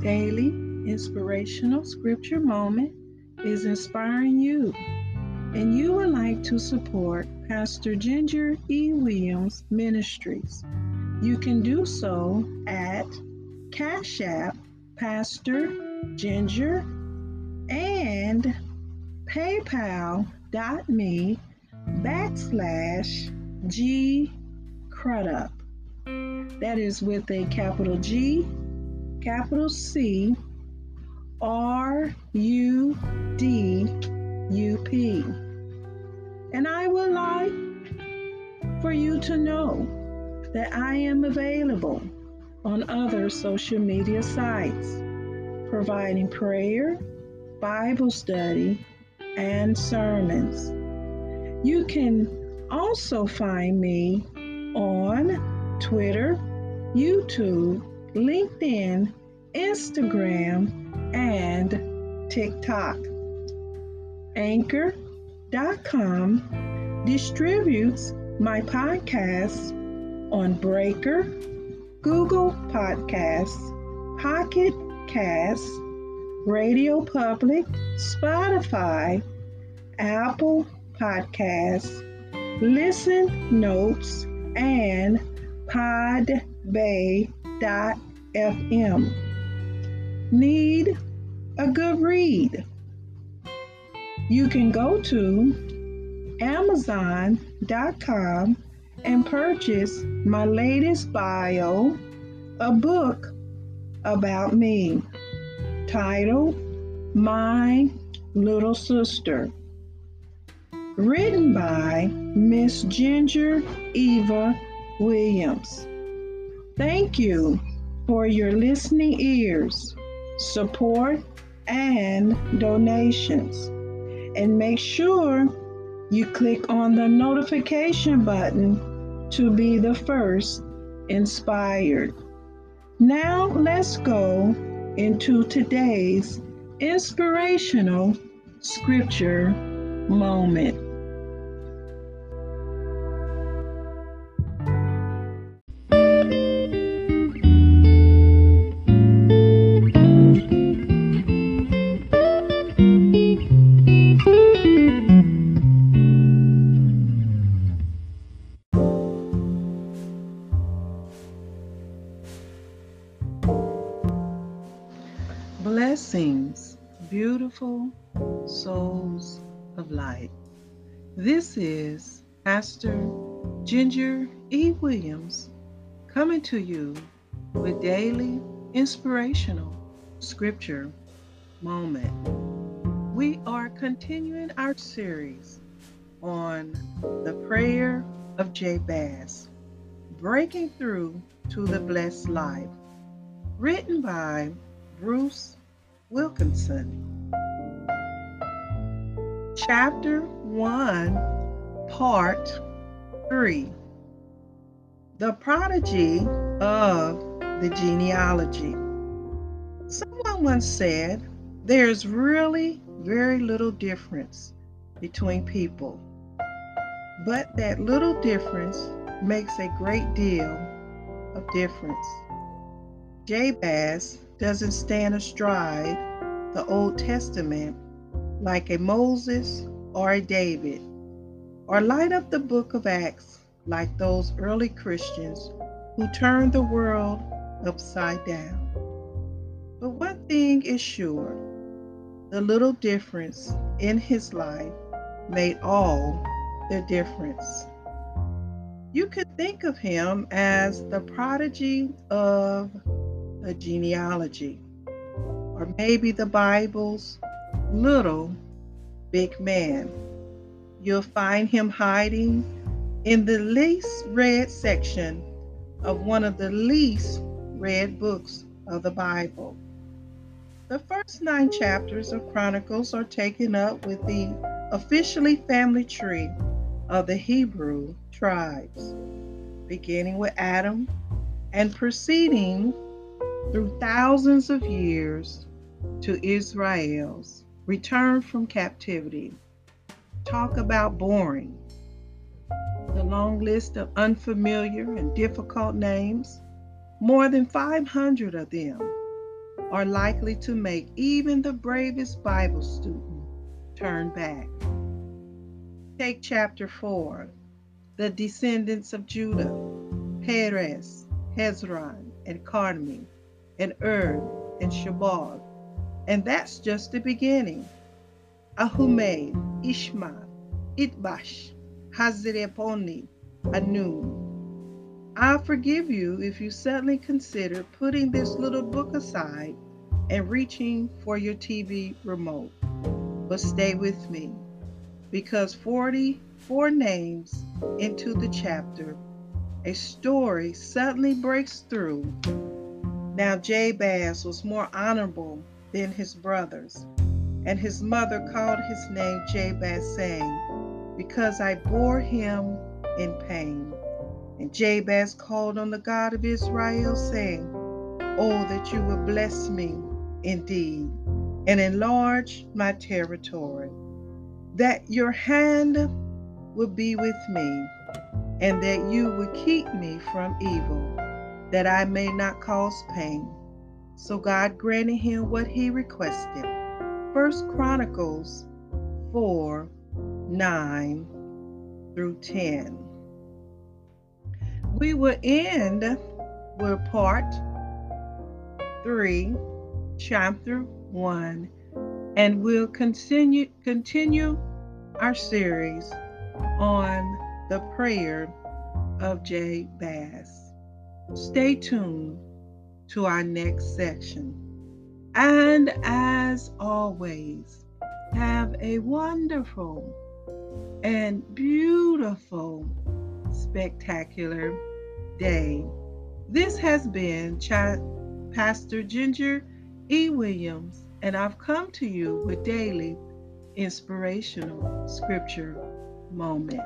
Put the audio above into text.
Daily inspirational scripture moment is inspiring you and you would like to support Pastor Ginger E. Williams Ministries, you can do so at Cash App Pastor Ginger and paypal.me backslash G Crudup. That is with a capital G, capital C, R U D U P. And I would like for you to know that I am available on other social media sites, providing prayer, Bible study, and sermons. You can also find me on Twitter, YouTube, LinkedIn, Instagram, and TikTok. Anchor.com distributes my podcasts on Breaker, Google Podcasts, Pocket Casts, Radio Public, Spotify, Apple Podcasts, Listen Notes, and Podbay.fm. Need a good read? You can go to Amazon.com and purchase my latest bio, a book about me titled My Little Sister, written by Miss Ginger Eva Williams. Thank you for your listening ears, support, and donations. And make sure you click on the notification button to be the first inspired. Now let's go into today's inspirational scripture moment. Blessings, beautiful souls of light. This is Pastor Ginger E. Williams coming to you with daily inspirational scripture moment. We are continuing our series on the prayer of Jabez, breaking through to the blessed life, written by Bruce Wilkinson. Chapter 1, Part 3 The Prodigy of the Genealogy. Someone once said, There's really very little difference between people, but that little difference makes a great deal of difference. Jabez doesn't stand astride the Old Testament like a Moses or a David, or light up the book of Acts like those early Christians who turned the world upside down. But one thing is sure the little difference in his life made all the difference. You could think of him as the prodigy of a genealogy, or maybe the Bible's little big man. You'll find him hiding in the least read section of one of the least read books of the Bible. The first nine chapters of Chronicles are taken up with the officially family tree of the Hebrew tribes, beginning with Adam and proceeding through thousands of years to Israel's return from captivity. Talk about boring. The long list of unfamiliar and difficult names More than 500 of them are likely to make even the bravest Bible student turn back. Take chapter 4 the descendants of Judah, Perez, Hezron, and Carmi, and Ur, and Shabal. And that's just the beginning. Ahumed, Ishmael, Idbash, Hazireponi, Anun. I'll forgive you if you suddenly consider putting this little book aside and reaching for your TV remote. But stay with me because 44 names into the chapter, a story suddenly breaks through. Now Jabez was more honorable than his brothers, and his mother called his name Jabez, saying, Because I bore him in pain. And Jabez called on the God of Israel, saying, Oh, that you would bless me indeed and enlarge my territory that your hand would be with me, and that you would keep me from evil, that I may not cause pain. So God granted him what he requested. First Chronicles 4 9 through 10. We will end with part 3, chapter 1, and we'll continue continue our series on the prayer of Jabez. Stay tuned to our next section. And as always, have a wonderful and beautiful, spectacular day. This has been Ch- Pastor Ginger E. Williams, and I've come to you with daily inspirational scripture moment.